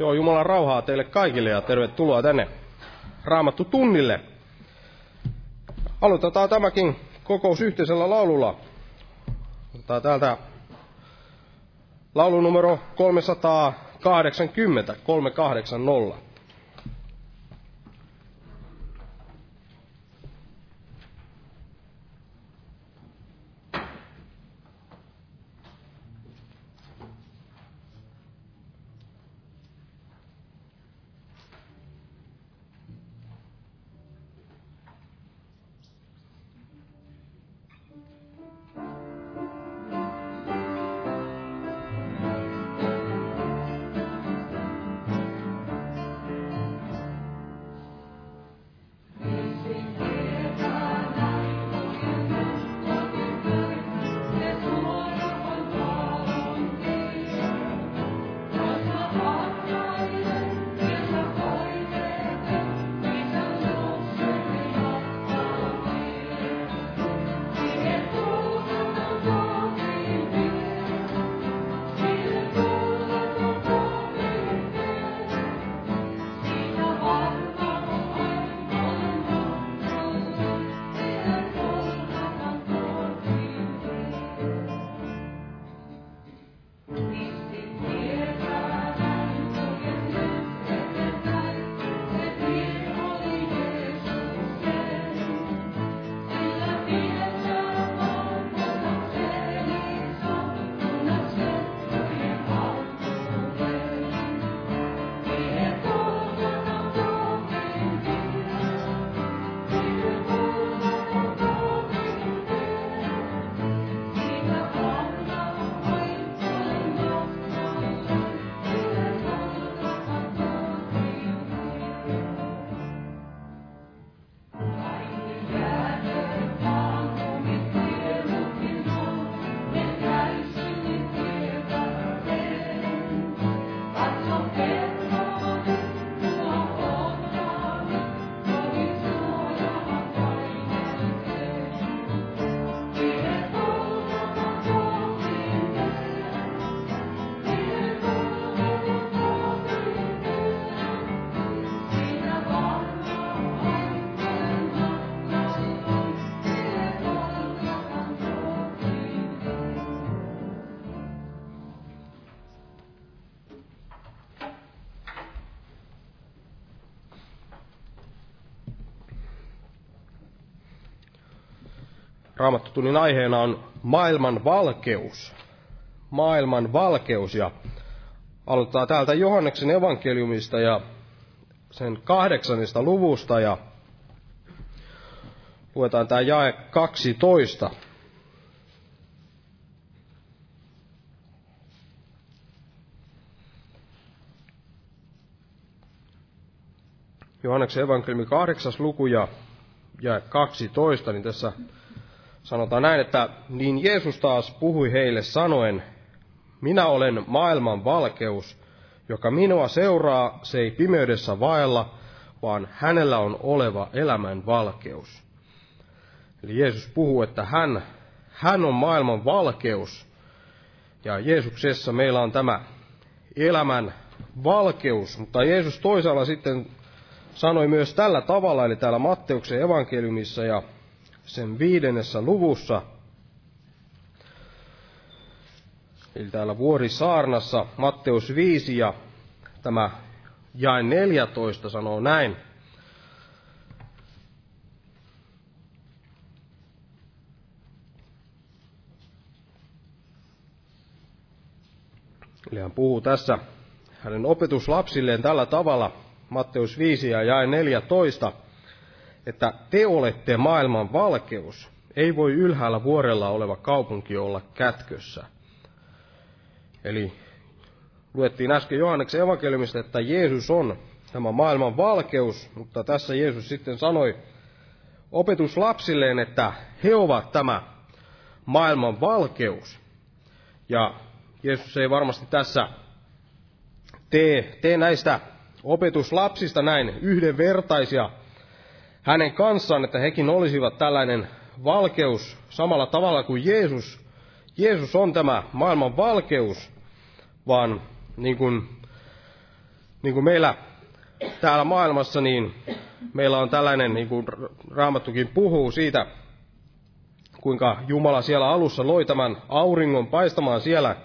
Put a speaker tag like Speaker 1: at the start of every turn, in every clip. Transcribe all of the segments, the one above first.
Speaker 1: Joo, Jumalan rauhaa teille kaikille ja tervetuloa tänne Raamattu tunnille. Aloitetaan tämäkin kokous yhteisellä laululla. Otetaan täältä laulu numero 380, 380. Raamattotunnin aiheena on maailman valkeus. Maailman valkeus ja aloittaa täältä Johanneksen evankeliumista ja sen kahdeksannesta luvusta ja luetaan tämä jae 12. Johanneksen evankeliumi kahdeksas luku ja jae 12, niin tässä Sanotaan näin, että niin Jeesus taas puhui heille sanoen, minä olen maailman valkeus, joka minua seuraa, se ei pimeydessä vaella, vaan hänellä on oleva elämän valkeus. Eli Jeesus puhuu, että hän, hän on maailman valkeus, ja Jeesuksessa meillä on tämä elämän valkeus, mutta Jeesus toisaalla sitten sanoi myös tällä tavalla, eli täällä Matteuksen evankeliumissa ja sen viidennessä luvussa, eli täällä Vuorisaarnassa, Matteus 5 ja tämä jae 14 sanoo näin. Eli hän puhuu tässä hänen opetuslapsilleen tällä tavalla, Matteus 5 ja jae 14 että te olette maailman valkeus. Ei voi ylhäällä vuorella oleva kaupunki olla kätkössä. Eli luettiin äsken Johanneksen evankeliumista, että Jeesus on tämä maailman valkeus, mutta tässä Jeesus sitten sanoi opetuslapsilleen, että he ovat tämä maailman valkeus. Ja Jeesus ei varmasti tässä tee, tee näistä opetuslapsista näin yhdenvertaisia hänen kanssaan, että hekin olisivat tällainen valkeus samalla tavalla kuin Jeesus. Jeesus on tämä maailman valkeus, vaan niin kuin niin kuin meillä täällä maailmassa, niin meillä on tällainen, niin kuin Raamattukin puhuu siitä, kuinka Jumala siellä alussa loi tämän auringon paistamaan siellä,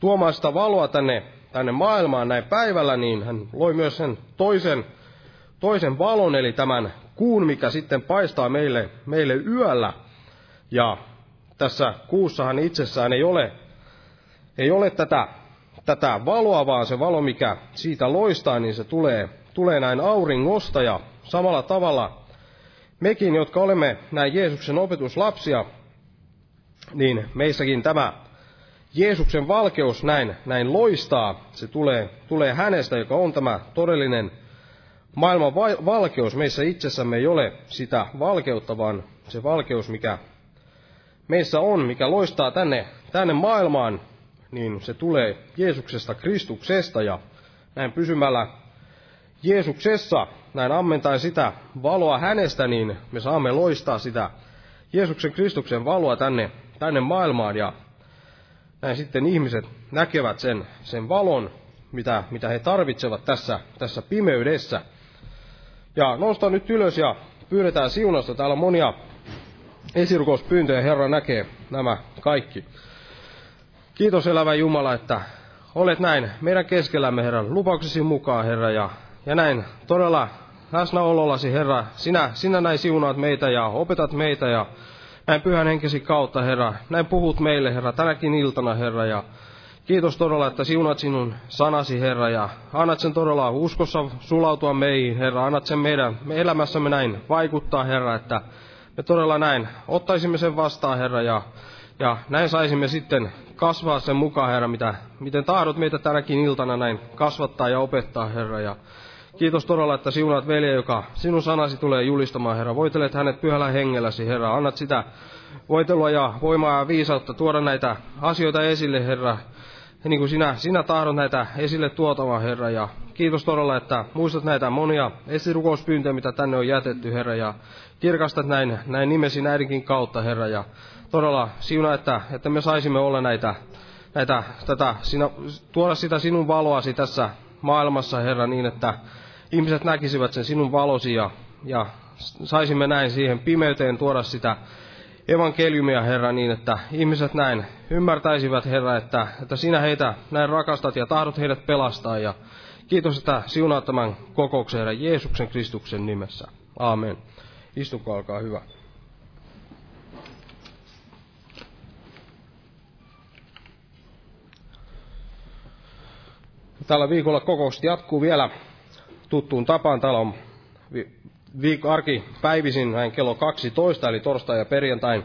Speaker 1: tuomaan sitä valoa tänne, tänne maailmaan näin päivällä, niin hän loi myös sen toisen, toisen valon, eli tämän kuun, mikä sitten paistaa meille, meille yöllä. Ja tässä kuussahan itsessään ei ole, ei ole tätä, tätä valoa, vaan se valo, mikä siitä loistaa, niin se tulee, tulee näin auringosta ja samalla tavalla mekin, jotka olemme näin Jeesuksen opetuslapsia, niin meissäkin tämä Jeesuksen valkeus näin, näin loistaa. Se tulee, tulee hänestä, joka on tämä todellinen maailman valkeus. Meissä itsessämme ei ole sitä valkeutta, vaan se valkeus, mikä meissä on, mikä loistaa tänne, tänne maailmaan, niin se tulee Jeesuksesta, Kristuksesta ja näin pysymällä Jeesuksessa, näin ammentaen sitä valoa hänestä, niin me saamme loistaa sitä Jeesuksen Kristuksen valoa tänne, tänne maailmaan ja näin sitten ihmiset näkevät sen, sen valon, mitä, mitä he tarvitsevat tässä, tässä pimeydessä. Ja noustaan nyt ylös ja pyydetään siunasta. Täällä on monia esirukouspyyntöjä. Herra näkee nämä kaikki. Kiitos elävä Jumala, että olet näin meidän keskellämme, Herra, lupauksesi mukaan, Herra, ja, ja näin todella läsnäolollasi, Herra, sinä, sinä näin siunaat meitä ja opetat meitä ja näin pyhän henkesi kautta, Herra, näin puhut meille, Herra, tänäkin iltana, Herra, ja kiitos todella, että siunat sinun sanasi, Herra, ja annat sen todella uskossa sulautua meihin, Herra, annat sen meidän me elämässämme näin vaikuttaa, Herra, että me todella näin ottaisimme sen vastaan, Herra, ja, ja näin saisimme sitten kasvaa sen mukaan, Herra, mitä, miten tahdot meitä tänäkin iltana näin kasvattaa ja opettaa, Herra, ja Kiitos todella, että siunaat veljeä, joka sinun sanasi tulee julistamaan, Herra. Voitelet hänet pyhällä hengelläsi, Herra. Annat sitä voitelua ja voimaa ja viisautta tuoda näitä asioita esille, Herra. Niin kuin sinä, sinä tahdot näitä esille tuotamaan, Herra. Ja kiitos todella, että muistat näitä monia esirukouspyyntöjä, mitä tänne on jätetty, Herra. Ja kirkastat näin, näin nimesi näidenkin kautta, Herra. Ja todella siuna, että, että me saisimme olla näitä, näitä tätä, sinä, tuoda sitä sinun valoasi tässä maailmassa, Herra, niin että ihmiset näkisivät sen sinun valosi ja, ja saisimme näin siihen pimeyteen tuoda sitä evankeliumia, Herra, niin että ihmiset näin ymmärtäisivät, Herra, että, että sinä heitä näin rakastat ja tahdot heidät pelastaa. Ja kiitos, että siunaat tämän kokouksen, Herra, Jeesuksen Kristuksen nimessä. Aamen. Istukaa, olkaa hyvä. Tällä viikolla kokoukset jatkuu vielä tuttuun tapaan. Täällä on viik- arki päivisin näin kello 12, eli torstai ja perjantai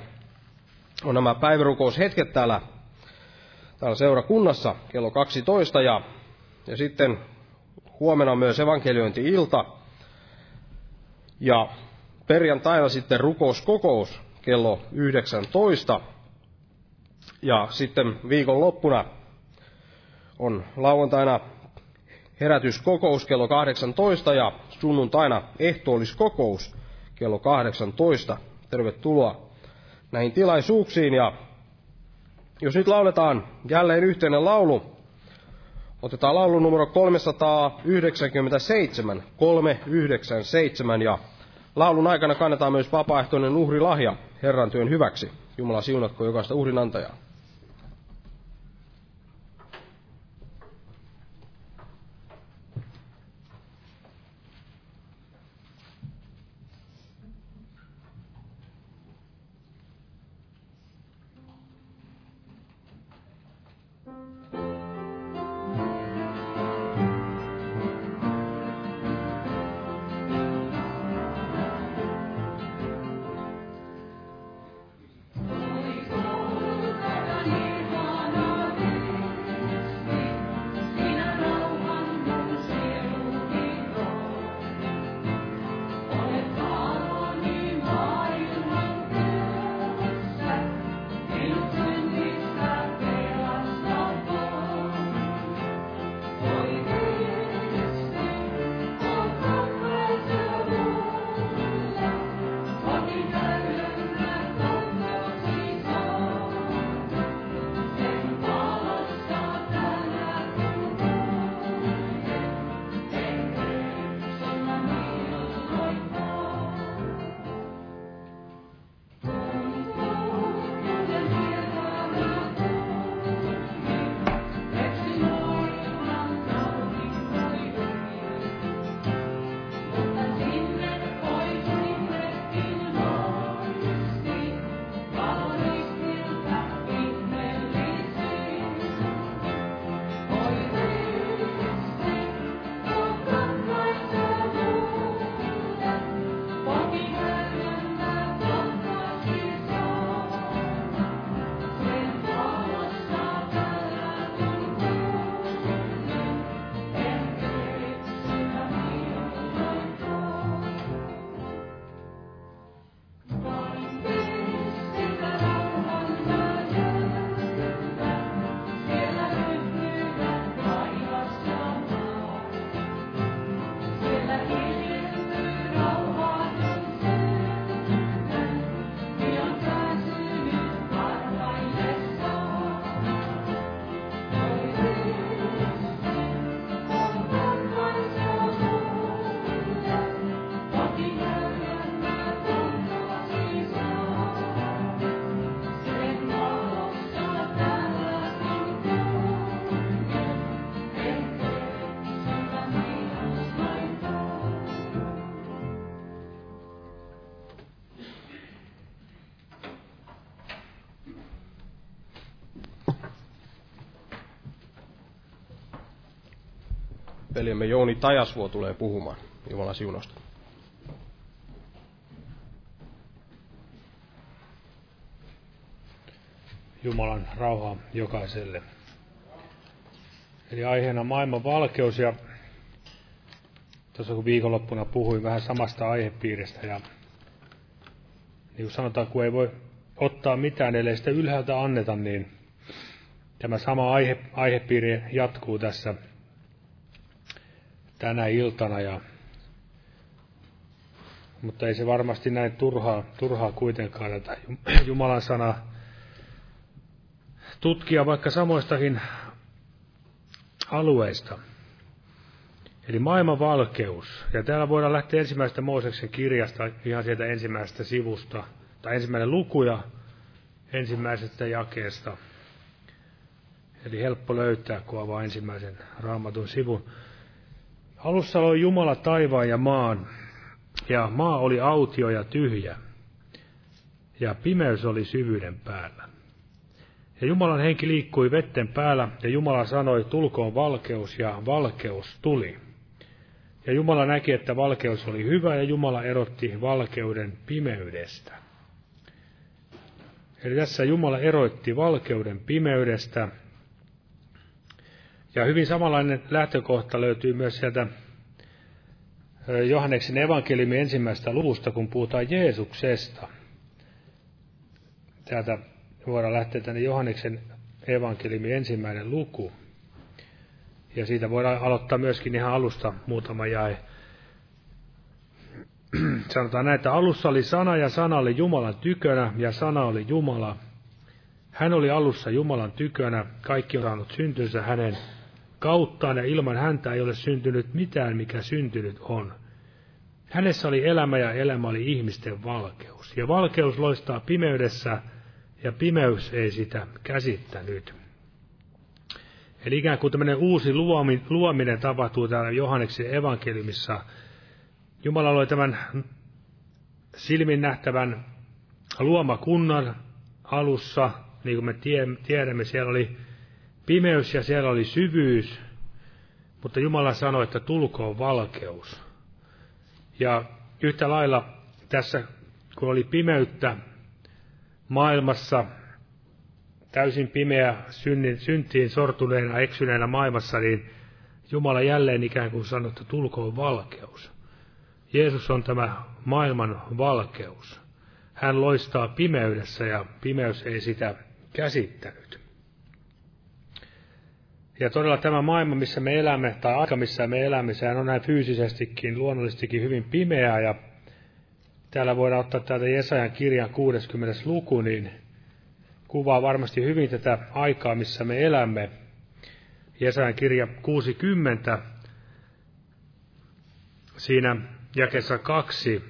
Speaker 1: on nämä päivärukoushetket täällä, täällä seurakunnassa kello 12 ja, ja sitten huomenna myös evankeliointi-ilta. Ja perjantaina sitten rukouskokous kello 19 ja sitten viikon loppuna on lauantaina herätyskokous kello 18 ja sunnuntaina ehtoolliskokous kello 18. Tervetuloa näihin tilaisuuksiin ja jos nyt lauletaan jälleen yhteinen laulu, otetaan laulu numero 397, 397 ja laulun aikana kannetaan myös vapaaehtoinen uhrilahja Herran työn hyväksi. Jumala siunatko jokaista uhrin veljemme Jouni Tajasvuo tulee puhumaan Jumalan siunosta.
Speaker 2: Jumalan rauhaa jokaiselle. Eli aiheena maailman valkeus ja tuossa kun viikonloppuna puhuin vähän samasta aihepiiristä ja niin kuin sanotaan, kun ei voi ottaa mitään, ellei sitä ylhäältä anneta, niin tämä sama aihe, aihepiiri jatkuu tässä tänä iltana. Ja, mutta ei se varmasti näin turhaa, turhaa kuitenkaan tätä Jumalan sanaa tutkia vaikka samoistakin alueista. Eli maailman valkeus. Ja täällä voidaan lähteä ensimmäisestä Mooseksen kirjasta, ihan sieltä ensimmäisestä sivusta, tai ensimmäinen luku ja ensimmäisestä jakeesta. Eli helppo löytää, kun avaa ensimmäisen raamatun sivun. Alussa oli Jumala taivaan ja maan, ja maa oli autio ja tyhjä, ja pimeys oli syvyyden päällä. Ja Jumalan henki liikkui vetten päällä, ja Jumala sanoi, tulkoon valkeus, ja valkeus tuli. Ja Jumala näki, että valkeus oli hyvä, ja Jumala erotti valkeuden pimeydestä. Eli tässä Jumala erotti valkeuden pimeydestä. Ja hyvin samanlainen lähtökohta löytyy myös sieltä Johanneksen evankeliumin ensimmäistä luvusta, kun puhutaan Jeesuksesta. Täältä voidaan lähteä tänne Johanneksen evankeliumin ensimmäinen luku. Ja siitä voidaan aloittaa myöskin ihan alusta muutama jae. Sanotaan näin, että alussa oli sana ja sana oli Jumalan tykönä ja sana oli Jumala. Hän oli alussa Jumalan tykönä, kaikki on saanut syntynsä hänen kauttaan ja ilman häntä ei ole syntynyt mitään, mikä syntynyt on. Hänessä oli elämä ja elämä oli ihmisten valkeus. Ja valkeus loistaa pimeydessä ja pimeys ei sitä käsittänyt. Eli ikään kuin tämmöinen uusi luominen tapahtuu täällä Johanneksen evankeliumissa. Jumala loi tämän silmin nähtävän luomakunnan alussa, niin kuin me tiedämme, siellä oli pimeys ja siellä oli syvyys, mutta Jumala sanoi, että tulkoon valkeus. Ja yhtä lailla tässä, kun oli pimeyttä maailmassa, täysin pimeä synnin, syntiin sortuneena, eksyneenä maailmassa, niin Jumala jälleen ikään kuin sanoi, että tulkoon valkeus. Jeesus on tämä maailman valkeus. Hän loistaa pimeydessä ja pimeys ei sitä käsittänyt. Ja todella tämä maailma, missä me elämme, tai aika, missä me elämme, sehän on näin fyysisestikin, luonnollisestikin hyvin pimeää. Ja täällä voidaan ottaa täältä Jesajan kirjan 60. luku, niin kuvaa varmasti hyvin tätä aikaa, missä me elämme. Jesajan kirja 60, siinä jakessa kaksi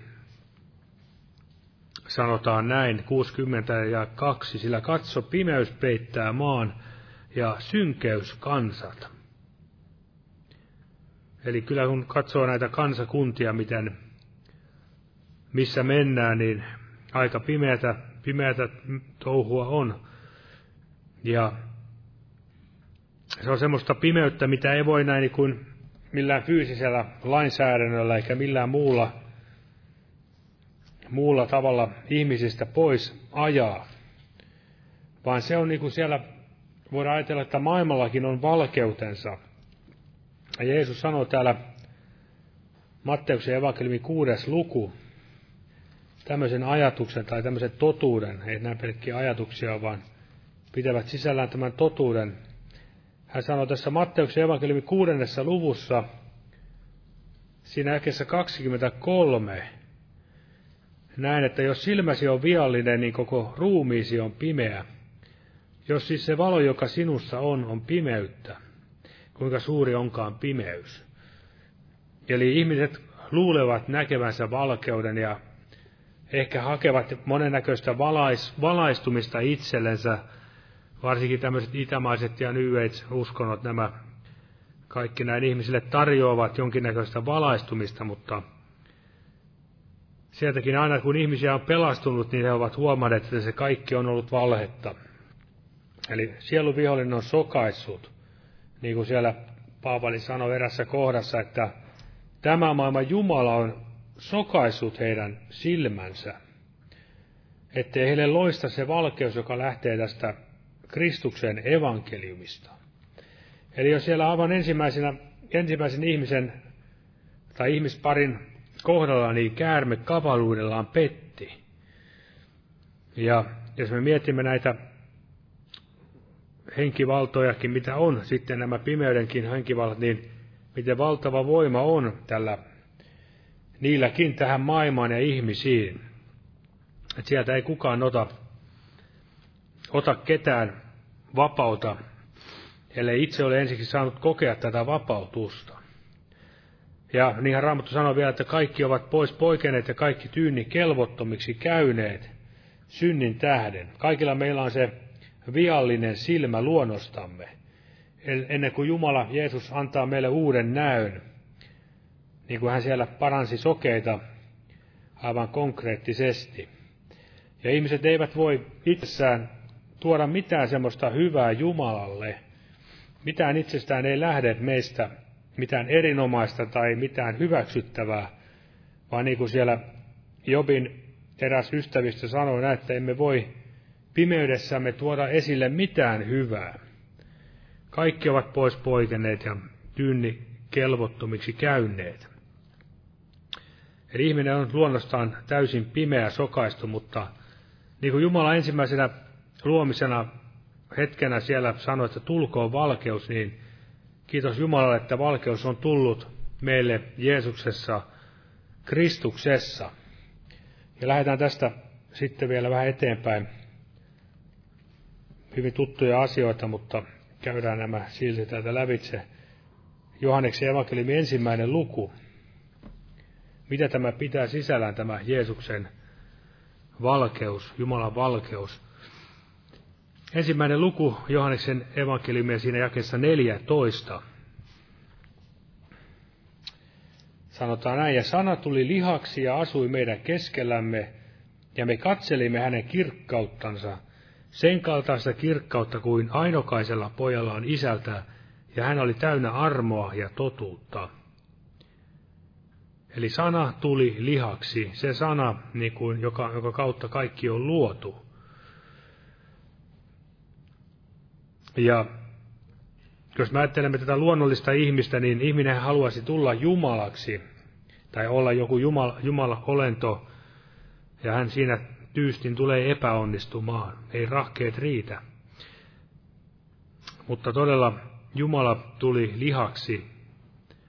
Speaker 2: sanotaan näin, 60 ja 2, sillä katso pimeys peittää maan ja synkeys kansat. Eli kyllä kun katsoo näitä kansakuntia, miten, missä mennään, niin aika pimeätä pimeätä touhua on. Ja se on semmoista pimeyttä, mitä ei voi näin niin kuin millään fyysisellä lainsäädännöllä eikä millään muulla, muulla tavalla ihmisistä pois ajaa. Vaan se on niin kuin siellä, voidaan ajatella, että maailmallakin on valkeutensa. Ja Jeesus sanoo täällä Matteuksen evankeliumin kuudes luku, tämmöisen ajatuksen tai tämmöisen totuuden, ei nämä pelkkiä ajatuksia, vaan pitävät sisällään tämän totuuden. Hän sanoi tässä Matteuksen evankeliumin kuudennessa luvussa, siinä äkessä 23, näin, että jos silmäsi on viallinen, niin koko ruumiisi on pimeä. Jos siis se valo, joka sinussa on, on pimeyttä, kuinka suuri onkaan pimeys. Eli ihmiset luulevat näkevänsä valkeuden ja ehkä hakevat monennäköistä valais, valaistumista itsellensä, varsinkin tämmöiset itämaiset ja New Age-uskonnot, nämä kaikki näin ihmisille tarjoavat jonkinnäköistä valaistumista, mutta sieltäkin aina kun ihmisiä on pelastunut, niin he ovat huomanneet, että se kaikki on ollut valhetta. Eli sielun vihollinen on sokaissut, niin kuin siellä Paavali sanoi erässä kohdassa, että tämä maailman Jumala on sokaissut heidän silmänsä, ettei heille loista se valkeus, joka lähtee tästä Kristuksen evankeliumista. Eli jos siellä aivan ensimmäisenä, ensimmäisen ihmisen tai ihmisparin kohdalla, niin käärme kavaluudellaan petti. Ja jos me mietimme näitä henkivaltojakin, mitä on sitten nämä pimeydenkin henkivallat, niin miten valtava voima on tällä niilläkin tähän maailmaan ja ihmisiin. Että sieltä ei kukaan ota, ota ketään vapauta, ellei itse ole ensiksi saanut kokea tätä vapautusta. Ja niinhän Raamattu sanoo vielä, että kaikki ovat pois poikeneet ja kaikki tyynni kelvottomiksi käyneet synnin tähden. Kaikilla meillä on se viallinen silmä luonnostamme. Ennen kuin Jumala, Jeesus, antaa meille uuden näön, niin kuin hän siellä paransi sokeita aivan konkreettisesti. Ja ihmiset eivät voi itsessään tuoda mitään semmoista hyvää Jumalalle. Mitään itsestään ei lähde meistä mitään erinomaista tai mitään hyväksyttävää, vaan niin kuin siellä Jobin eräs ystävistä sanoi, että emme voi pimeydessämme tuoda esille mitään hyvää. Kaikki ovat pois poikeneet ja tyynni kelvottomiksi käyneet. Eli ihminen on luonnostaan täysin pimeä sokaistu, mutta niin kuin Jumala ensimmäisenä luomisena hetkenä siellä sanoi, että tulkoon valkeus, niin kiitos Jumalalle, että valkeus on tullut meille Jeesuksessa, Kristuksessa. Ja lähdetään tästä sitten vielä vähän eteenpäin. Hyvin tuttuja asioita, mutta käydään nämä silti täältä lävitse. Johanneksen evankeliumi ensimmäinen luku. Mitä tämä pitää sisällään, tämä Jeesuksen valkeus, Jumalan valkeus? Ensimmäinen luku Johanneksen evankeliumia siinä jakessa 14. Sanotaan näin, ja sana tuli lihaksi ja asui meidän keskellämme, ja me katselimme hänen kirkkauttansa, sen kaltaista kirkkautta kuin ainokaisella pojalla on isältä, ja hän oli täynnä armoa ja totuutta. Eli sana tuli lihaksi, se sana, niin kuin, joka, joka kautta kaikki on luotu. Ja jos me ajattelemme tätä luonnollista ihmistä, niin ihminen haluaisi tulla Jumalaksi tai olla joku Jumala, Jumala-olento, ja hän siinä tyystin tulee epäonnistumaan. Ei rahkeet riitä. Mutta todella Jumala tuli lihaksi,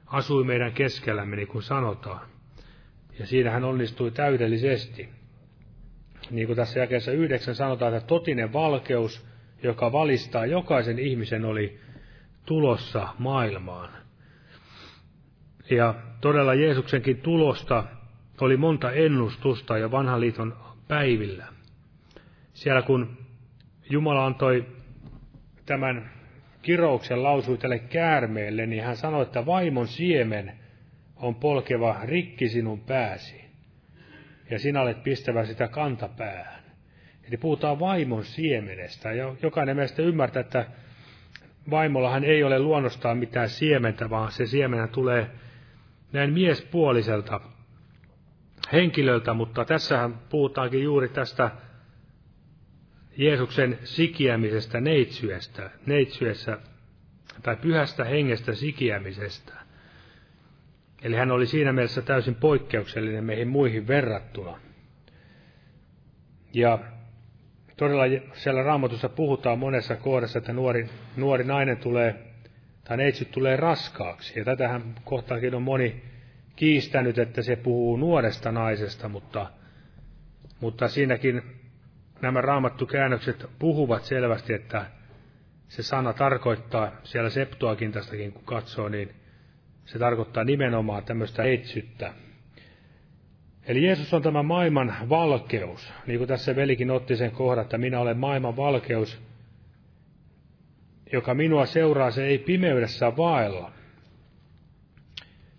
Speaker 2: asui meidän keskellämme, niin kuin sanotaan. Ja siinä hän onnistui täydellisesti. Niin kuin tässä jakeessa yhdeksän sanotaan, että totinen valkeus, joka valistaa jokaisen ihmisen, oli tulossa maailmaan. Ja todella Jeesuksenkin tulosta oli monta ennustusta ja vanhan liiton päivillä. Siellä kun Jumala antoi tämän kirouksen lausui tälle käärmeelle, niin hän sanoi, että vaimon siemen on polkeva rikki sinun pääsi, ja sinä olet pistävä sitä kantapäähän. Eli puhutaan vaimon siemenestä, ja jokainen meistä ymmärtää, että vaimollahan ei ole luonnostaan mitään siementä, vaan se siemenä tulee näin miespuoliselta henkilöltä, mutta tässähän puhutaankin juuri tästä Jeesuksen sikiämisestä neitsyöstä, neitsyessä tai pyhästä hengestä sikiämisestä. Eli hän oli siinä mielessä täysin poikkeuksellinen meihin muihin verrattuna. Ja todella siellä raamatussa puhutaan monessa kohdassa, että nuori, nuori nainen tulee, tai neitsyt tulee raskaaksi. Ja tätähän kohtaakin on moni kiistänyt, että se puhuu nuoresta naisesta, mutta, mutta siinäkin nämä raamattukäännökset puhuvat selvästi, että se sana tarkoittaa, siellä Septuakintastakin kun katsoo, niin se tarkoittaa nimenomaan tämmöistä etsyttä. Eli Jeesus on tämä maailman valkeus, niin kuin tässä velikin otti sen kohdan, että minä olen maailman valkeus, joka minua seuraa, se ei pimeydessä vaella.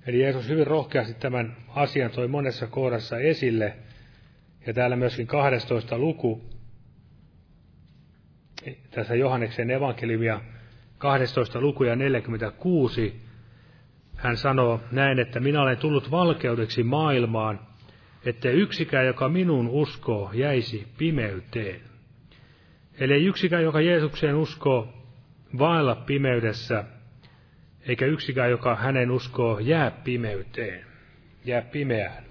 Speaker 2: Eli Jeesus hyvin rohkeasti tämän asian toi monessa kohdassa esille, ja täällä myöskin 12 luku tässä Johanneksen evankeliumia 12 lukuja 46, hän sanoo näin, että minä olen tullut valkeudeksi maailmaan, että yksikään, joka minun uskoo, jäisi pimeyteen. Eli yksikään, joka Jeesukseen uskoo, vailla pimeydessä, eikä yksikään, joka hänen uskoo, jää pimeyteen, jää pimeään.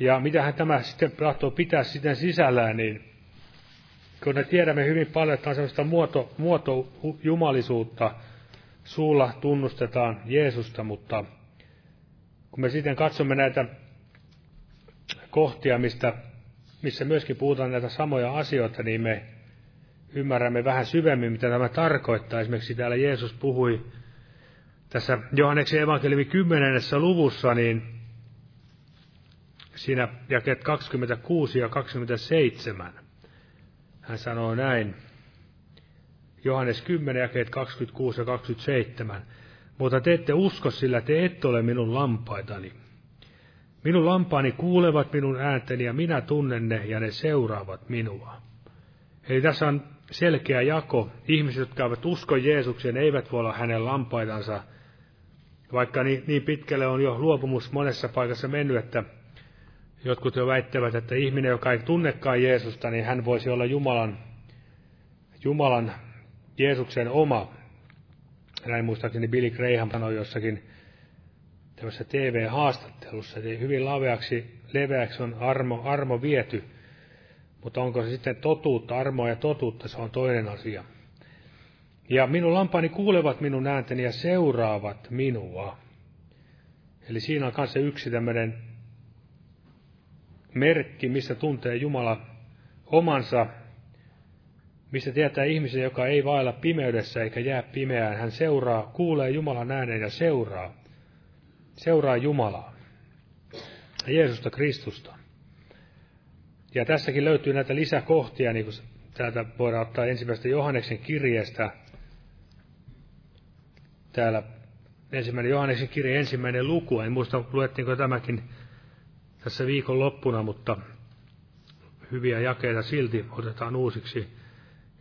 Speaker 2: Ja mitä hän tämä sitten tahtoo pitää sitten sisällään, niin kun me tiedämme hyvin paljon, että on sellaista muoto, muoto jumalisuutta, suulla tunnustetaan Jeesusta, mutta kun me sitten katsomme näitä kohtia, mistä, missä myöskin puhutaan näitä samoja asioita, niin me ymmärrämme vähän syvemmin, mitä tämä tarkoittaa. Esimerkiksi täällä Jeesus puhui tässä Johanneksen evankeliumi 10. luvussa, niin siinä jakeet 26 ja 27. Hän sanoo näin, Johannes 10, jakeet 26 ja 27. Mutta te ette usko, sillä te ette ole minun lampaitani. Minun lampaani kuulevat minun äänteni ja minä tunnen ne ja ne seuraavat minua. Eli tässä on selkeä jako. Ihmiset, jotka eivät usko Jeesukseen, eivät voi olla hänen lampaitansa, vaikka niin, niin pitkälle on jo luopumus monessa paikassa mennyt, että jotkut jo väittävät, että ihminen, joka ei tunnekaan Jeesusta, niin hän voisi olla Jumalan, Jumalan Jeesuksen oma. Näin muistaakseni Billy Graham sanoi jossakin tämmöisessä TV-haastattelussa, että hyvin laveaksi, leveäksi on armo, armo viety, mutta onko se sitten totuutta, armoa ja totuutta, se on toinen asia. Ja minun lampaani kuulevat minun äänteni ja seuraavat minua. Eli siinä on kanssa yksi tämmöinen merkki, missä tuntee Jumala omansa mistä tietää ihmisen, joka ei vailla pimeydessä eikä jää pimeään. Hän seuraa, kuulee Jumalan äänen ja seuraa. Seuraa Jumalaa. Jeesusta Kristusta. Ja tässäkin löytyy näitä lisäkohtia, niin kuin täältä voidaan ottaa ensimmäistä Johanneksen kirjeestä. Täällä ensimmäinen Johanneksen kirje, ensimmäinen luku. En muista, luettiinko tämäkin tässä viikon loppuna, mutta hyviä jakeita silti otetaan uusiksi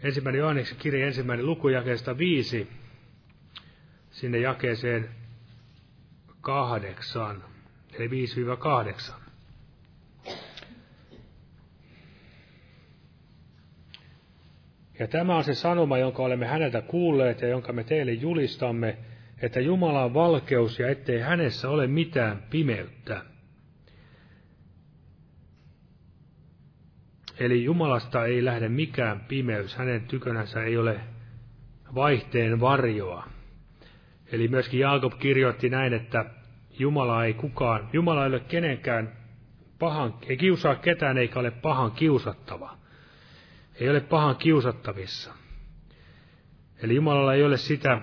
Speaker 2: ensimmäinen Johanneksen kirja, ensimmäinen luku jakeesta viisi, sinne jakeeseen kahdeksan, eli 5-8. Ja tämä on se sanoma, jonka olemme häneltä kuulleet ja jonka me teille julistamme, että Jumala on valkeus ja ettei hänessä ole mitään pimeyttä. Eli Jumalasta ei lähde mikään pimeys, hänen tykönänsä ei ole vaihteen varjoa. Eli myöskin Jaakob kirjoitti näin, että Jumala ei kukaan, Jumala ei ole kenenkään pahan, ei kiusaa ketään eikä ole pahan kiusattava. Ei ole pahan kiusattavissa. Eli Jumalalla ei ole sitä,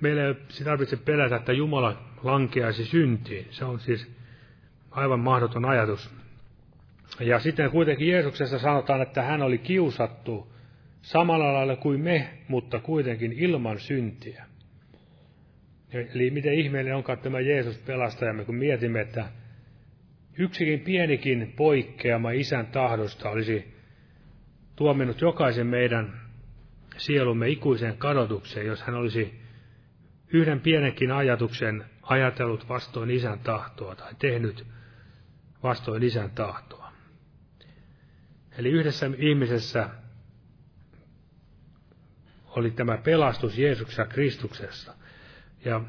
Speaker 2: meillä ei tarvitse pelätä, että Jumala lankeaisi syntiin. Se on siis aivan mahdoton ajatus. Ja sitten kuitenkin Jeesuksessa sanotaan, että hän oli kiusattu samalla lailla kuin me, mutta kuitenkin ilman syntiä. Eli miten ihmeellinen onkaan tämä Jeesus pelastajamme, kun mietimme, että yksikin pienikin poikkeama isän tahdosta olisi tuominut jokaisen meidän sielumme ikuiseen kadotukseen, jos hän olisi yhden pienenkin ajatuksen ajatellut vastoin isän tahtoa tai tehnyt vastoin isän tahtoa. Eli yhdessä ihmisessä oli tämä pelastus Jeesuksessa Kristuksessa. Ja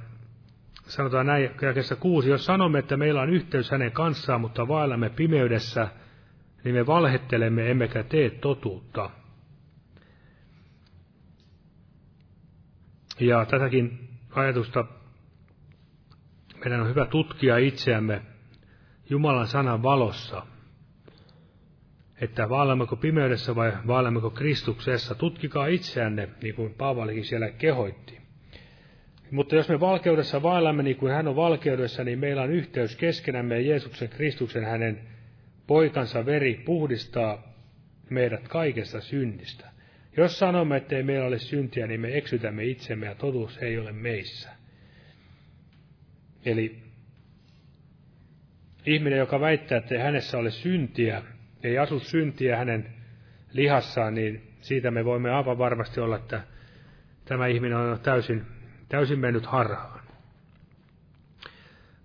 Speaker 2: sanotaan näin, jakessa kuusi, jos sanomme, että meillä on yhteys hänen kanssaan, mutta vaellamme pimeydessä, niin me valhettelemme emmekä tee totuutta. Ja tätäkin ajatusta meidän on hyvä tutkia itseämme Jumalan sanan valossa – että vaalammeko pimeydessä vai vaalammeko Kristuksessa. Tutkikaa itseänne, niin kuin Paavalikin siellä kehoitti. Mutta jos me valkeudessa vaellamme niin kuin hän on valkeudessa, niin meillä on yhteys keskenämme ja Jeesuksen Kristuksen hänen poikansa veri puhdistaa meidät kaikesta synnistä. Jos sanomme, että ei meillä ole syntiä, niin me eksytämme itsemme ja totuus ei ole meissä. Eli ihminen, joka väittää, että hänessä ole syntiä, ei asu syntiä hänen lihassaan, niin siitä me voimme aivan varmasti olla, että tämä ihminen on täysin, täysin mennyt harhaan.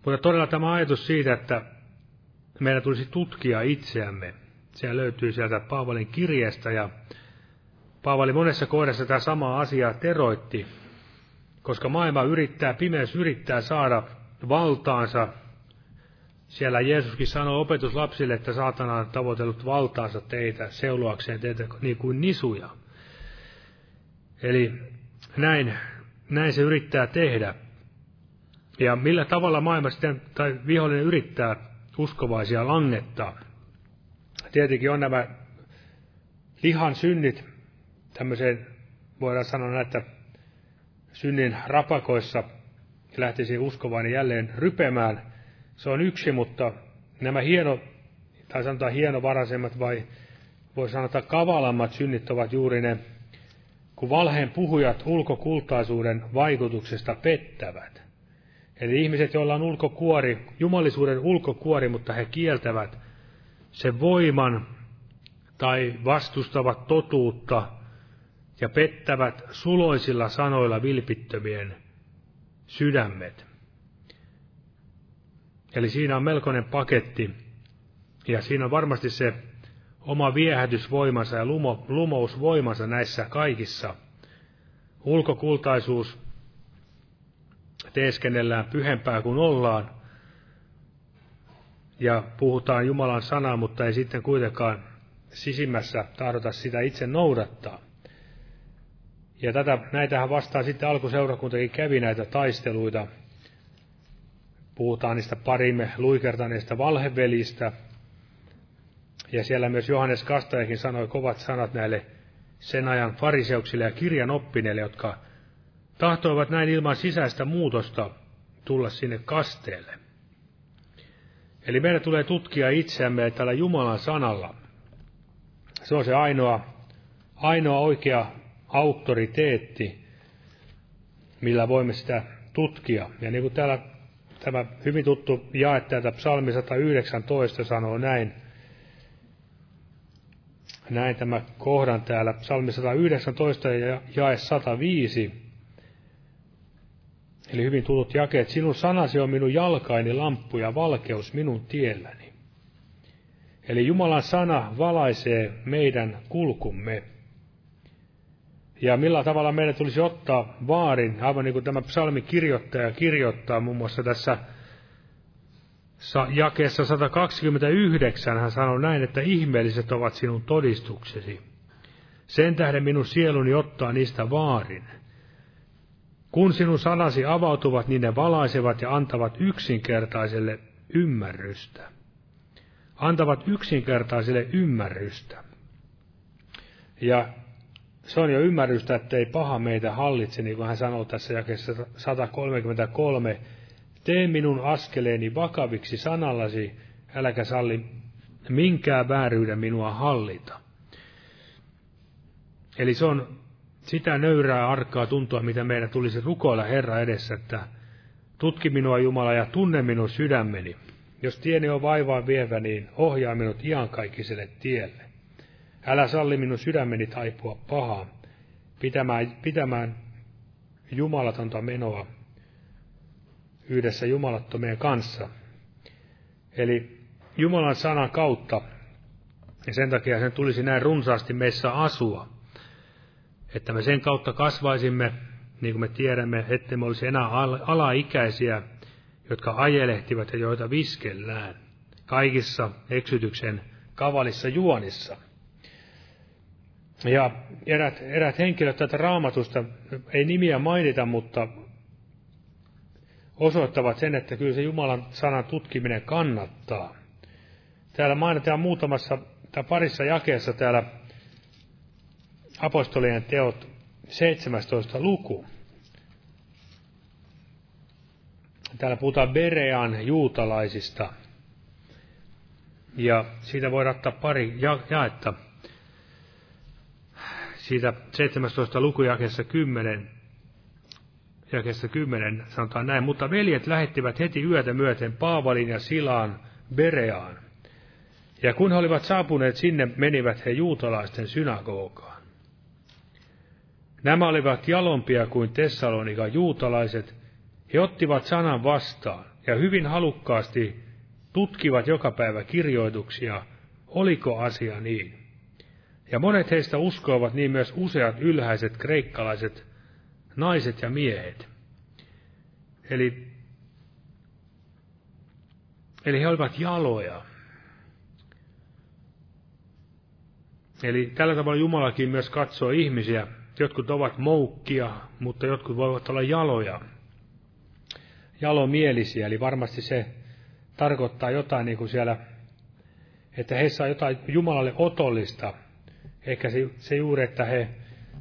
Speaker 2: Mutta todella tämä ajatus siitä, että meidän tulisi tutkia itseämme, se löytyy sieltä Paavalin kirjeestä ja Paavali monessa kohdassa tämä sama asia teroitti, koska maailma yrittää, pimeys yrittää saada valtaansa. Siellä Jeesuskin sanoi opetuslapsille, että saatana on tavoitellut valtaansa teitä, seuloakseen teitä niin kuin nisuja. Eli näin, näin se yrittää tehdä. Ja millä tavalla maailma sitten, tai vihollinen yrittää uskovaisia langettaa. Tietenkin on nämä lihan synnit, tämmöiseen voidaan sanoa näitä synnin rapakoissa lähtisi uskovainen jälleen rypemään. Se on yksi, mutta nämä hieno, tai sanotaan hienovaraisemmat vai voi sanoa kavalammat synnit ovat juuri ne, kun valheen puhujat ulkokultaisuuden vaikutuksesta pettävät. Eli ihmiset, joilla on ulkokuori, jumalisuuden ulkokuori, mutta he kieltävät sen voiman tai vastustavat totuutta ja pettävät suloisilla sanoilla vilpittömien sydämet. Eli siinä on melkoinen paketti, ja siinä on varmasti se oma viehätysvoimansa ja lumo, lumousvoimansa näissä kaikissa. Ulkokultaisuus, teeskennellään pyhempää kuin ollaan, ja puhutaan Jumalan sanaa, mutta ei sitten kuitenkaan sisimmässä tahdota sitä itse noudattaa. Ja tätä, näitähän vastaan sitten alkuseurakuntakin kävi näitä taisteluita. Puhutaan niistä parimme luikertaneista valhevelistä. Ja siellä myös Johannes Kastajakin sanoi kovat sanat näille sen ajan fariseuksille ja kirjan oppineille, jotka tahtoivat näin ilman sisäistä muutosta tulla sinne kasteelle. Eli meidän tulee tutkia itseämme tällä Jumalan sanalla. Se on se ainoa, ainoa oikea auktoriteetti, millä voimme sitä tutkia. Ja niin kuin täällä tämä hyvin tuttu jae täältä psalmi 119 sanoo näin, näin tämä kohdan täällä, psalmi 119 ja jae 105, eli hyvin tutut jakeet, sinun sanasi on minun jalkaini lamppu ja valkeus minun tielläni. Eli Jumalan sana valaisee meidän kulkumme ja millä tavalla meidän tulisi ottaa vaarin, aivan niin kuin tämä psalmikirjoittaja kirjoittaa muun muassa tässä jakeessa 129 hän sanoo näin, että ihmeelliset ovat sinun todistuksesi. Sen tähden minun sieluni ottaa niistä vaarin. Kun sinun sanasi avautuvat, niin ne valaisevat ja antavat yksinkertaiselle ymmärrystä. Antavat yksinkertaiselle ymmärrystä. Ja se on jo ymmärrystä, että ei paha meitä hallitse, niin kuin hän sanoo tässä jakessa 133. Tee minun askeleeni vakaviksi sanallasi, äläkä salli minkään vääryyden minua hallita. Eli se on sitä nöyrää arkaa tuntua, mitä meidän tulisi rukoilla Herra edessä, että tutki minua Jumala ja tunne minun sydämeni. Jos tieni on vaivaa vievä, niin ohjaa minut iankaikkiselle tielle. Älä salli minun sydämeni taipua pahaan, pitämään, pitämään jumalatonta menoa yhdessä jumalattomien kanssa. Eli Jumalan sanan kautta, ja sen takia sen tulisi näin runsaasti meissä asua, että me sen kautta kasvaisimme, niin kuin me tiedämme, ettei me olisi enää alaikäisiä, ajelehtivat ajelehtivat ja joita viskellään kaikissa eksytyksen kavalissa juonissa – ja erät, erät henkilöt tätä raamatusta, ei nimiä mainita, mutta osoittavat sen, että kyllä se Jumalan sanan tutkiminen kannattaa. Täällä mainitaan muutamassa tai parissa jakeessa täällä apostolien teot 17 luku. Täällä puhutaan Berean juutalaisista. Ja siitä voi ottaa pari jaetta siitä 17 lukujakessa 10, jakessa 10 sanotaan näin, mutta veljet lähettivät heti yötä myöten Paavalin ja Silaan Bereaan. Ja kun he olivat saapuneet sinne, menivät he juutalaisten synagogaan. Nämä olivat jalompia kuin Tessalonikan juutalaiset. He ottivat sanan vastaan ja hyvin halukkaasti tutkivat joka päivä kirjoituksia, oliko asia niin. Ja monet heistä uskoivat niin myös useat ylhäiset kreikkalaiset naiset ja miehet. Eli, eli he olivat jaloja. Eli tällä tavalla Jumalakin myös katsoo ihmisiä. Jotkut ovat moukkia, mutta jotkut voivat olla jaloja. Jalomielisiä, eli varmasti se tarkoittaa jotain niin kuin siellä, että heissä on jotain Jumalalle otollista. Ehkä se, se juuri, että he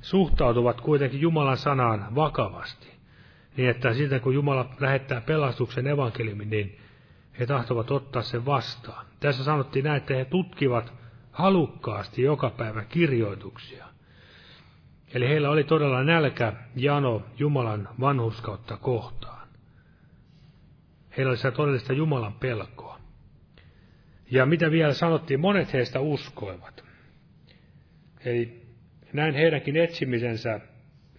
Speaker 2: suhtautuvat kuitenkin Jumalan sanaan vakavasti. Niin että siitä kun Jumala lähettää pelastuksen evankeliumin, niin he tahtovat ottaa sen vastaan. Tässä sanottiin näin, että he tutkivat halukkaasti joka päivä kirjoituksia. Eli heillä oli todella nälkä, jano Jumalan vanhuskautta kohtaan. Heillä oli sitä todellista Jumalan pelkoa. Ja mitä vielä sanottiin, monet heistä uskoivat. Eli näin heidänkin etsimisensä,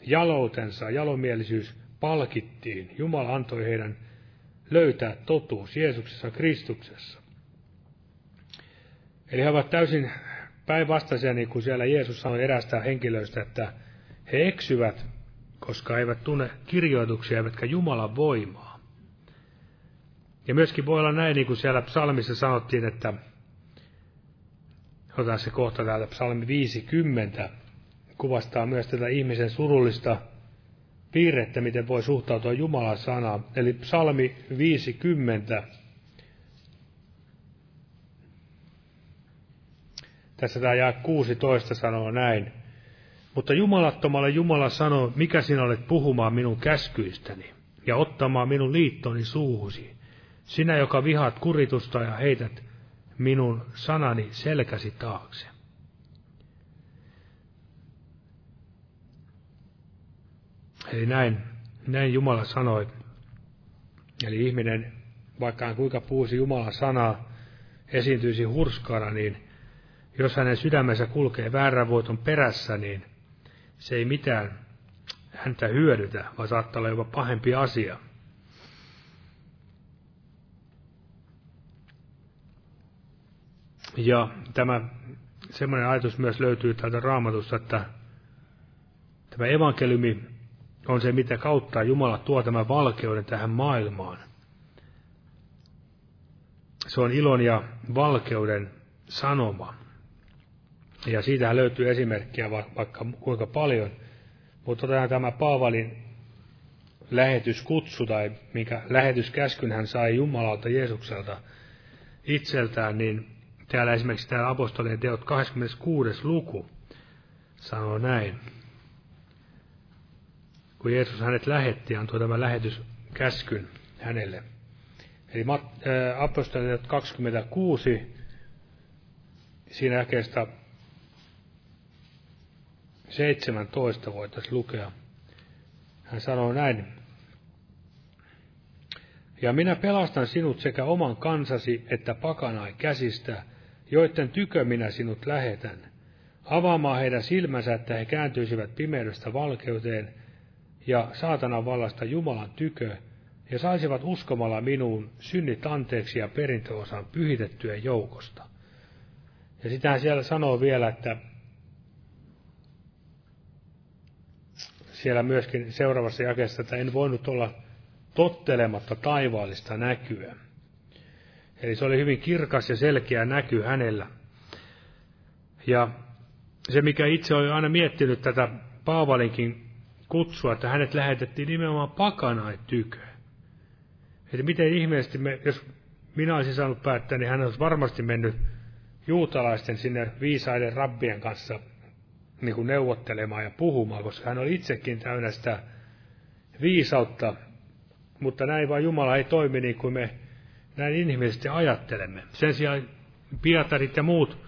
Speaker 2: jaloutensa, jalomielisyys palkittiin. Jumala antoi heidän löytää totuus Jeesuksessa Kristuksessa. Eli he ovat täysin päinvastaisia, niin kuin siellä Jeesus sanoi erästä henkilöistä, että he eksyvät, koska eivät tunne kirjoituksia eivätkä Jumalan voimaa. Ja myöskin voi olla näin, niin kuin siellä psalmissa sanottiin, että otetaan se kohta täältä, psalmi 50, kuvastaa myös tätä ihmisen surullista piirrettä, miten voi suhtautua Jumalan sanaan. Eli psalmi 50, Tässä tämä jää 16 sanoo näin. Mutta jumalattomalle Jumala sanoo, mikä sinä olet puhumaan minun käskyistäni ja ottamaan minun liittoni suuhusi. Sinä, joka vihaat kuritusta ja heität minun sanani selkäsi taakse. Eli näin, näin Jumala sanoi. Eli ihminen, vaikka hän kuinka puhuisi Jumalan sanaa, esiintyisi hurskaana, niin jos hänen sydämensä kulkee väärän voiton perässä, niin se ei mitään häntä hyödytä, vaan saattaa olla jopa pahempi asia. Ja tämä semmoinen ajatus myös löytyy täältä raamatusta, että tämä evankeliumi on se, mitä kautta Jumala tuo tämän valkeuden tähän maailmaan. Se on ilon ja valkeuden sanoma. Ja siitähän löytyy esimerkkiä vaikka kuinka paljon. Mutta otetaan tämä Paavalin lähetyskutsu tai minkä lähetyskäskyn hän sai Jumalalta Jeesukselta itseltään, niin täällä esimerkiksi täällä apostolien teot 26. luku sanoo näin. Kun Jeesus hänet lähetti, antoi tämän lähetyskäskyn hänelle. Eli apostolien teot 26, siinä jakeesta 17 voitaisiin lukea. Hän sanoo näin. Ja minä pelastan sinut sekä oman kansasi että pakanai käsistä, joiden tykö minä sinut lähetän, avaamaan heidän silmänsä, että he kääntyisivät pimeydestä valkeuteen ja saatanan vallasta Jumalan tykö, ja saisivat uskomalla minuun synnit anteeksi ja perintöosan pyhitettyjen joukosta. Ja sitä siellä sanoo vielä, että siellä myöskin seuraavassa jakeessa, että en voinut olla tottelematta taivaallista näkyä. Eli se oli hyvin kirkas ja selkeä näky hänellä. Ja se, mikä itse olen aina miettinyt tätä Paavalinkin kutsua, että hänet lähetettiin nimenomaan pakanai tykö. Että miten ihmeellisesti, me, jos minä olisin saanut päättää, niin hän olisi varmasti mennyt juutalaisten sinne viisaiden rabbien kanssa niin kuin neuvottelemaan ja puhumaan, koska hän oli itsekin täynnä sitä viisautta, mutta näin vaan Jumala ei toimi niin kuin me näin inhimillisesti ajattelemme. Sen sijaan Pietarit ja muut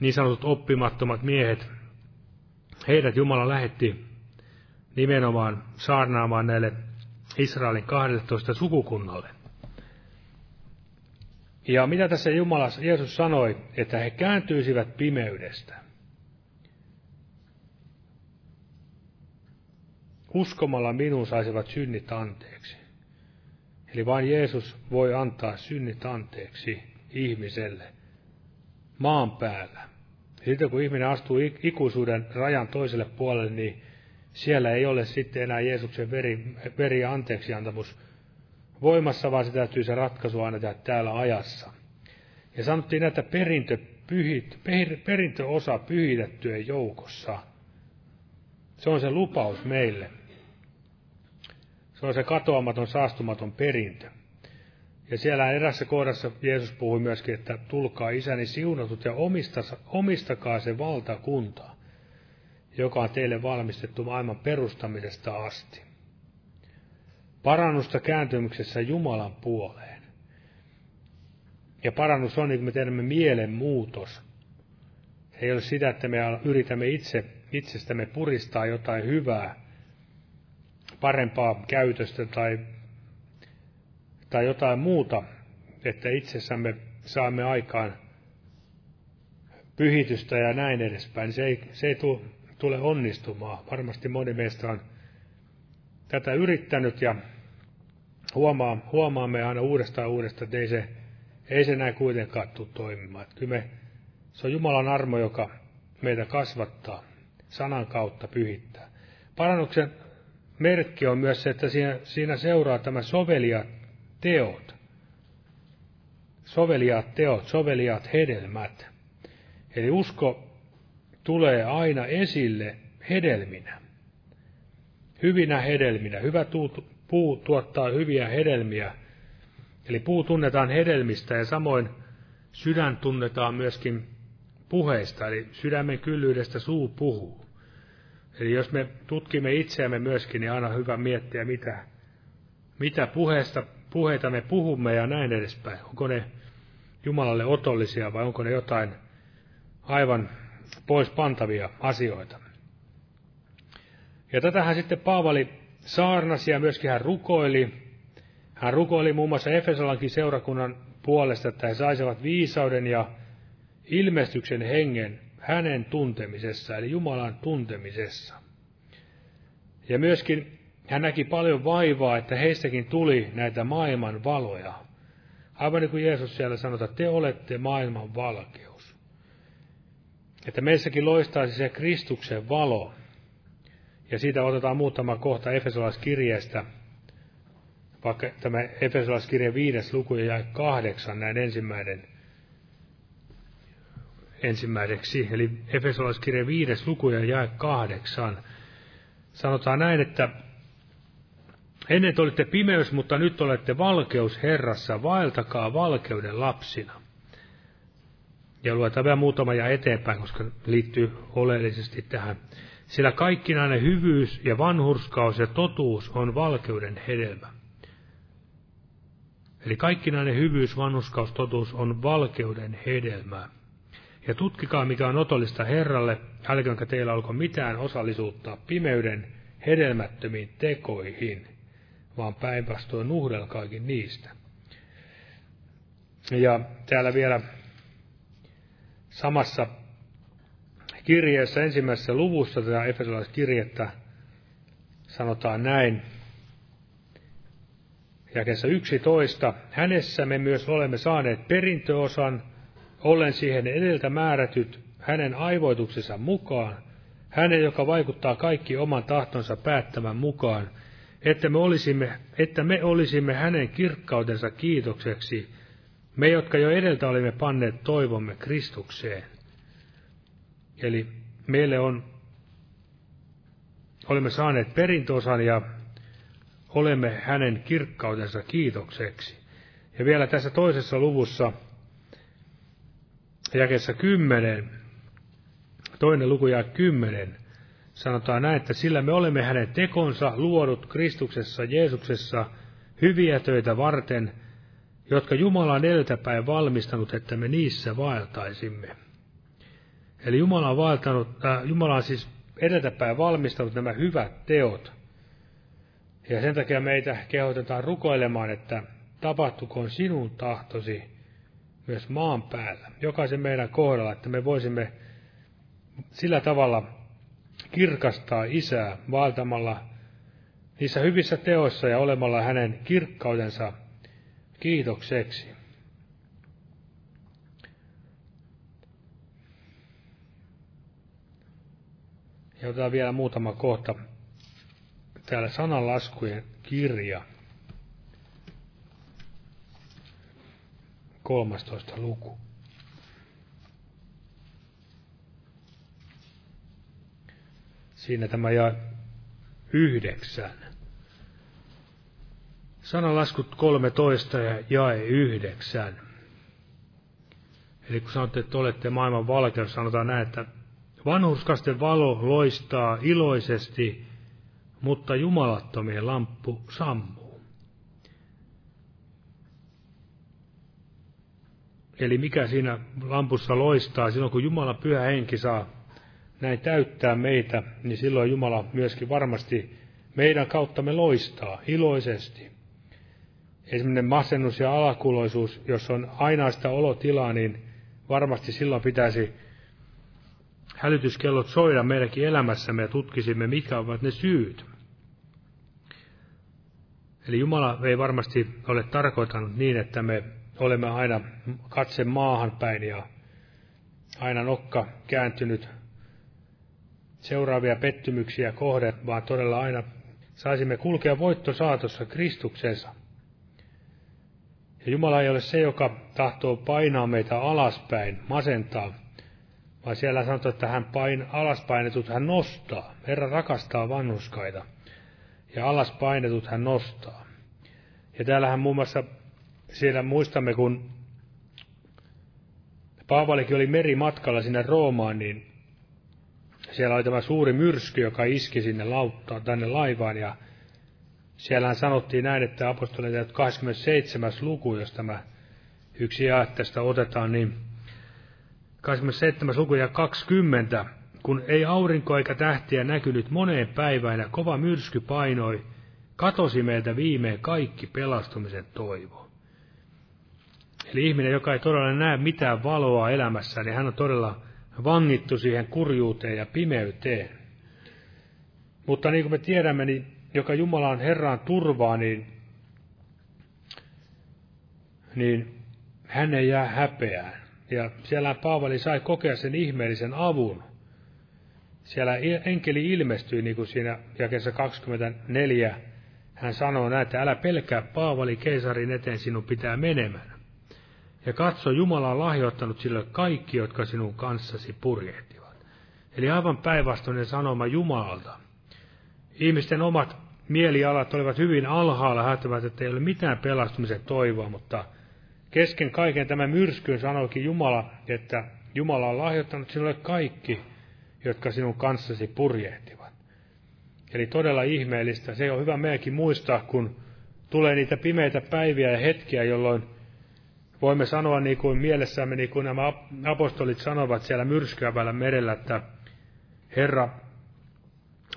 Speaker 2: niin sanotut oppimattomat miehet, heidät Jumala lähetti nimenomaan saarnaamaan näille Israelin 12 sukukunnalle. Ja mitä tässä Jumala, Jeesus sanoi, että he kääntyisivät pimeydestä. Uskomalla minuun saisivat synnit anteeksi. Eli vain Jeesus voi antaa synnit anteeksi ihmiselle maan päällä. Sitten kun ihminen astuu ikuisuuden rajan toiselle puolelle, niin siellä ei ole sitten enää Jeesuksen veri, veri ja anteeksiantamus voimassa, vaan se täytyy se ratkaisu aina tehdä täällä ajassa. Ja sanottiin, että perintö, pyhit, per, perintöosa pyhitettyjen joukossa. Se on se lupaus meille. Se on se katoamaton, saastumaton perintö. Ja siellä erässä kohdassa Jeesus puhui myöskin, että tulkaa isäni siunatut ja omistakaa se valtakunta, joka on teille valmistettu maailman perustamisesta asti. Parannusta kääntymyksessä Jumalan puoleen. Ja parannus on, niin kuin me tiedämme, mielenmuutos. Ei ole sitä, että me yritämme itse, itsestämme puristaa jotain hyvää, parempaa käytöstä tai, tai jotain muuta, että itsessämme saamme aikaan pyhitystä ja näin edespäin. Se ei, se ei tule onnistumaan. Varmasti moni meistä on tätä yrittänyt ja huomaa, huomaamme aina uudestaan uudestaan, että ei se, ei se näin kuitenkaan tule toimimaan. Että kyllä me, se on Jumalan armo, joka meitä kasvattaa, sanan kautta pyhittää. Parannuksen merkki on myös se, että siinä, siinä seuraa tämä soveliat teot. Soveliaat teot, soveliaat hedelmät. Eli usko tulee aina esille hedelminä. Hyvinä hedelminä. Hyvä puu tuottaa hyviä hedelmiä. Eli puu tunnetaan hedelmistä ja samoin sydän tunnetaan myöskin puheista, eli sydämen kyllyydestä suu puhuu. Eli jos me tutkimme itseämme myöskin, niin aina hyvä miettiä, mitä, mitä puheesta, puheita me puhumme ja näin edespäin. Onko ne Jumalalle otollisia vai onko ne jotain aivan pois pantavia asioita. Ja tätähän sitten Paavali saarnasi ja myöskin hän rukoili. Hän rukoili muun muassa Efesolankin seurakunnan puolesta, että he saisivat viisauden ja ilmestyksen hengen hänen tuntemisessa, eli Jumalan tuntemisessa. Ja myöskin hän näki paljon vaivaa, että heistäkin tuli näitä maailman valoja. Aivan niin kuin Jeesus siellä sanoi, että te olette maailman valkeus. Että meissäkin loistaisi se Kristuksen valo. Ja siitä otetaan muutama kohta Efesolaiskirjeestä, vaikka tämä Efesolaiskirje viides luku ja kahdeksan, näin ensimmäinen ensimmäiseksi, eli Efesolaiskirja viides luku ja jae kahdeksan. Sanotaan näin, että ennen te olitte pimeys, mutta nyt olette valkeus Herrassa, vaeltakaa valkeuden lapsina. Ja luetaan vielä muutama ja eteenpäin, koska liittyy oleellisesti tähän. Sillä kaikkinainen hyvyys ja vanhurskaus ja totuus on valkeuden hedelmä. Eli kaikkinainen hyvyys, vanhurskaus, totuus on valkeuden hedelmää ja tutkikaa, mikä on otollista Herralle, älköönkä teillä olko mitään osallisuutta pimeyden hedelmättömiin tekoihin, vaan päinvastoin nuhdelkaakin niistä. Ja täällä vielä samassa kirjeessä, ensimmäisessä luvussa tätä Efesolaiskirjettä sanotaan näin, jakessa 11. Hänessä me myös olemme saaneet perintöosan, ollen siihen edeltä määrätyt hänen aivoituksensa mukaan, hänen, joka vaikuttaa kaikki oman tahtonsa päättämän mukaan, että me olisimme, että me olisimme hänen kirkkautensa kiitokseksi, me, jotka jo edeltä olimme panneet toivomme Kristukseen. Eli meille on, olemme saaneet perintöosan ja olemme hänen kirkkautensa kiitokseksi. Ja vielä tässä toisessa luvussa jakessa kymmenen, toinen luku ja kymmenen, sanotaan näin, että sillä me olemme hänen tekonsa luodut Kristuksessa Jeesuksessa hyviä töitä varten, jotka Jumala on edeltäpäin valmistanut, että me niissä vaeltaisimme. Eli Jumala on, vaeltanut, äh, Jumala on siis edeltäpäin valmistanut nämä hyvät teot. Ja sen takia meitä kehotetaan rukoilemaan, että tapahtukoon sinun tahtosi myös maan päällä, jokaisen meidän kohdalla, että me voisimme sillä tavalla kirkastaa isää vaeltamalla niissä hyvissä teoissa ja olemalla hänen kirkkautensa kiitokseksi. Ja otetaan vielä muutama kohta. Täällä sananlaskujen kirja. 13 luku. Siinä tämä ja yhdeksän. Sanalaskut 13 ja jae yhdeksän. Eli kun sanotte, että olette maailman valkeus, sanotaan näin, että vanhurskasten valo loistaa iloisesti, mutta jumalattomien lamppu sammuu. Eli mikä siinä lampussa loistaa silloin, kun Jumala pyhä henki saa näin täyttää meitä, niin silloin Jumala myöskin varmasti meidän kauttamme loistaa iloisesti. Esimerkiksi masennus ja alakuloisuus, jos on aina sitä olotilaa, niin varmasti silloin pitäisi hälytyskellot soida meidänkin elämässämme ja tutkisimme, mitkä ovat ne syyt. Eli Jumala ei varmasti ole tarkoittanut niin, että me olemme aina katse maahan päin ja aina nokka kääntynyt seuraavia pettymyksiä kohden, vaan todella aina saisimme kulkea voittosaatossa Kristuksensa. Ja Jumala ei ole se, joka tahtoo painaa meitä alaspäin, masentaa, vaan siellä sanotaan, että hän pain, alaspainetut hän nostaa. Herra rakastaa vanhuskaita ja alaspainetut hän nostaa. Ja täällähän muun muassa siellä muistamme, kun Paavalikin oli merimatkalla sinne Roomaan, niin siellä oli tämä suuri myrsky, joka iski sinne lauttaan, tänne laivaan, ja siellähän sanottiin näin, että apostolien 27. luku, jos tämä yksi jae tästä otetaan, niin 27. luku ja 20, kun ei aurinko eikä tähtiä näkynyt moneen päivään ja kova myrsky painoi, katosi meiltä viimein kaikki pelastumisen toivo. Eli ihminen, joka ei todella näe mitään valoa elämässä, niin hän on todella vangittu siihen kurjuuteen ja pimeyteen. Mutta niin kuin me tiedämme, niin joka Jumala on Herran turvaa, niin, niin hän ei jää häpeään. Ja siellä Paavali sai kokea sen ihmeellisen avun. Siellä enkeli ilmestyi, niin kuin siinä jakessa 24, hän sanoo näin, että älä pelkää Paavali keisarin eteen sinun pitää menemään. Ja katso, Jumala on lahjoittanut sille kaikki, jotka sinun kanssasi purjehtivat. Eli aivan päinvastoinen sanoma Jumalalta. Ihmisten omat mielialat olivat hyvin alhaalla, hätävät, että ei ole mitään pelastumisen toivoa, mutta kesken kaiken tämän myrskyn sanoikin Jumala, että Jumala on lahjoittanut sinulle kaikki, jotka sinun kanssasi purjehtivat. Eli todella ihmeellistä. Se on hyvä meidänkin muistaa, kun tulee niitä pimeitä päiviä ja hetkiä, jolloin voimme sanoa niin kuin mielessämme, niin kuin nämä apostolit sanovat siellä myrskyävällä merellä, että Herra,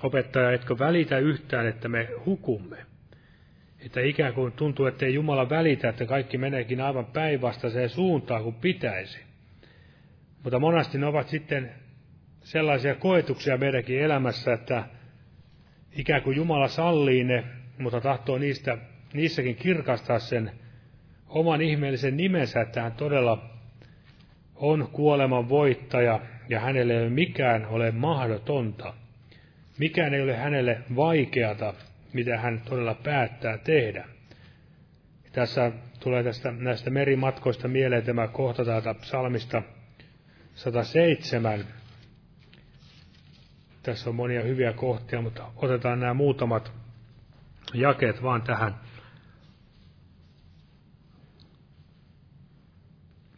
Speaker 2: opettaja, etkö välitä yhtään, että me hukumme. Että ikään kuin tuntuu, että ei Jumala välitä, että kaikki meneekin aivan päinvastaiseen suuntaan kuin pitäisi. Mutta monasti ne ovat sitten sellaisia koetuksia meidänkin elämässä, että ikään kuin Jumala sallii ne, mutta tahtoo niistä, niissäkin kirkastaa sen oman ihmeellisen nimensä, että hän todella on kuoleman voittaja ja hänelle ei ole mikään ole mahdotonta. Mikään ei ole hänelle vaikeata, mitä hän todella päättää tehdä. Tässä tulee tästä, näistä merimatkoista mieleen tämä kohta täältä psalmista 107. Tässä on monia hyviä kohtia, mutta otetaan nämä muutamat jakeet vaan tähän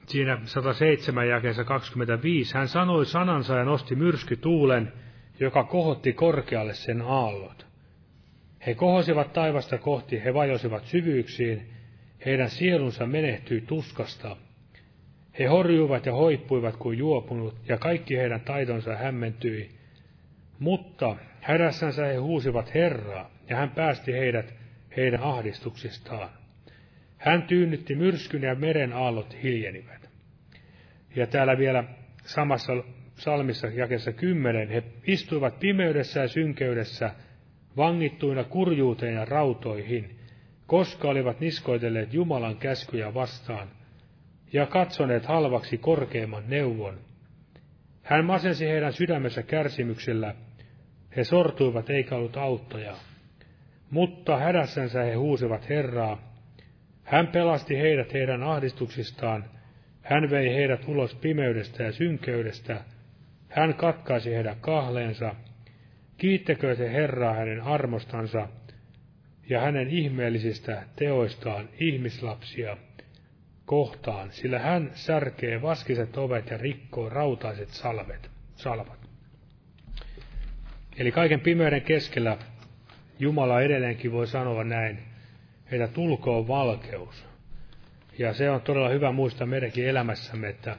Speaker 2: siinä 107 jakeessa 25, hän sanoi sanansa ja nosti myrskytuulen, joka kohotti korkealle sen aallot. He kohosivat taivasta kohti, he vajosivat syvyyksiin, heidän sielunsa menehtyi tuskasta. He horjuivat ja hoippuivat kuin juopunut, ja kaikki heidän taitonsa hämmentyi. Mutta hädässänsä he huusivat Herraa, ja hän päästi heidät heidän ahdistuksistaan. Hän tyynnytti myrskyn ja meren aallot hiljenivät. Ja täällä vielä samassa salmissa jakessa kymmenen, he istuivat pimeydessä ja synkeydessä, vangittuina kurjuuteen ja rautoihin, koska olivat niskoitelleet Jumalan käskyjä vastaan ja katsoneet halvaksi korkeimman neuvon. Hän masensi heidän sydämessä kärsimyksellä, he sortuivat eikä ollut auttajaa. Mutta hädässänsä he huusivat Herraa. Hän pelasti heidät heidän ahdistuksistaan, hän vei heidät ulos pimeydestä ja synkeydestä, hän katkaisi heidän kahleensa, kiittäkö se Herraa hänen armostansa ja hänen ihmeellisistä teoistaan ihmislapsia kohtaan, sillä hän särkee vaskiset ovet ja rikkoo rautaiset salvet, salvat. Eli kaiken pimeyden keskellä Jumala edelleenkin voi sanoa näin, että tulkoon valkeus. Ja se on todella hyvä muistaa meidänkin elämässämme, että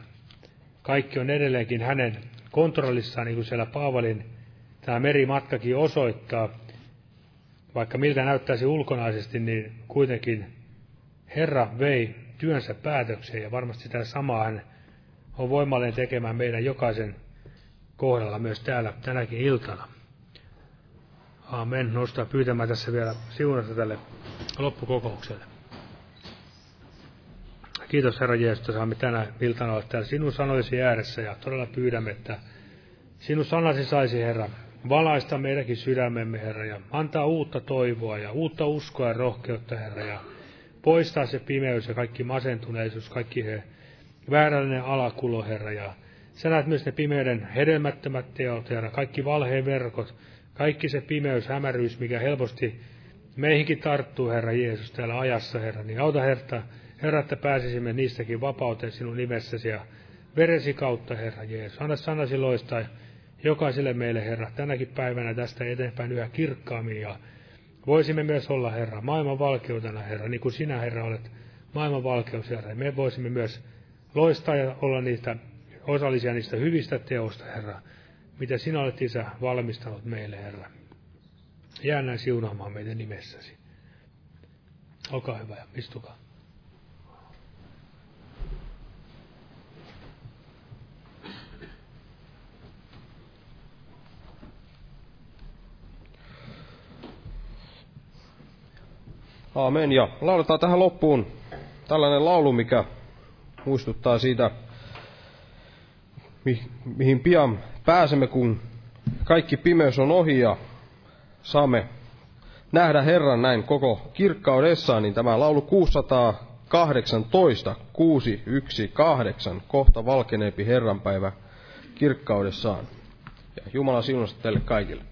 Speaker 2: kaikki on edelleenkin hänen kontrollissaan, niin kuin siellä Paavalin tämä merimatkakin osoittaa, vaikka miltä näyttäisi ulkonaisesti, niin kuitenkin Herra vei työnsä päätökseen ja varmasti sitä samaa hän on voimallinen tekemään meidän jokaisen kohdalla myös täällä tänäkin iltana. Amen. Nostaa pyytämään tässä vielä siunasta tälle loppukokoukselle. Kiitos Herra Jeesus, että saamme tänä iltana olla täällä sinun sanoisi ääressä. Ja todella pyydämme, että sinun sanasi saisi Herra valaista meidänkin sydämemme Herra ja antaa uutta toivoa ja uutta uskoa ja rohkeutta Herra ja poistaa se pimeys ja kaikki masentuneisuus, kaikki he väärällinen alakulo Herra ja sä näet myös ne pimeyden hedelmättömät teot Herra, kaikki valheen verkot, kaikki se pimeys, hämäryys, mikä helposti meihinkin tarttuu, Herra Jeesus, täällä ajassa, Herra, niin auta Herra, Herra, että pääsisimme niistäkin vapauteen sinun nimessäsi ja veresi kautta, Herra Jeesus. Anna sanasi loistaa jokaiselle meille, Herra, tänäkin päivänä tästä eteenpäin yhä kirkkaammin ja voisimme myös olla, Herra, maailman valkeutena, Herra, niin kuin sinä, Herra, olet maailman valkeus, Herra. Me voisimme myös loistaa ja olla niistä osallisia niistä hyvistä teosta, Herra, mitä sinä olet, Isä, valmistanut meille, Herra. Jää näin siunaamaan meidän nimessäsi. Olkaa hyvä ja istukaa.
Speaker 1: Aamen. Ja lauletaan tähän loppuun tällainen laulu, mikä muistuttaa siitä, mi- mihin pian pääsemme, kun kaikki pimeys on ohi ja saamme nähdä Herran näin koko kirkkaudessaan, niin tämä laulu 618, 618, kohta valkeneepi Herranpäivä kirkkaudessaan. Ja Jumala siunasta teille kaikille.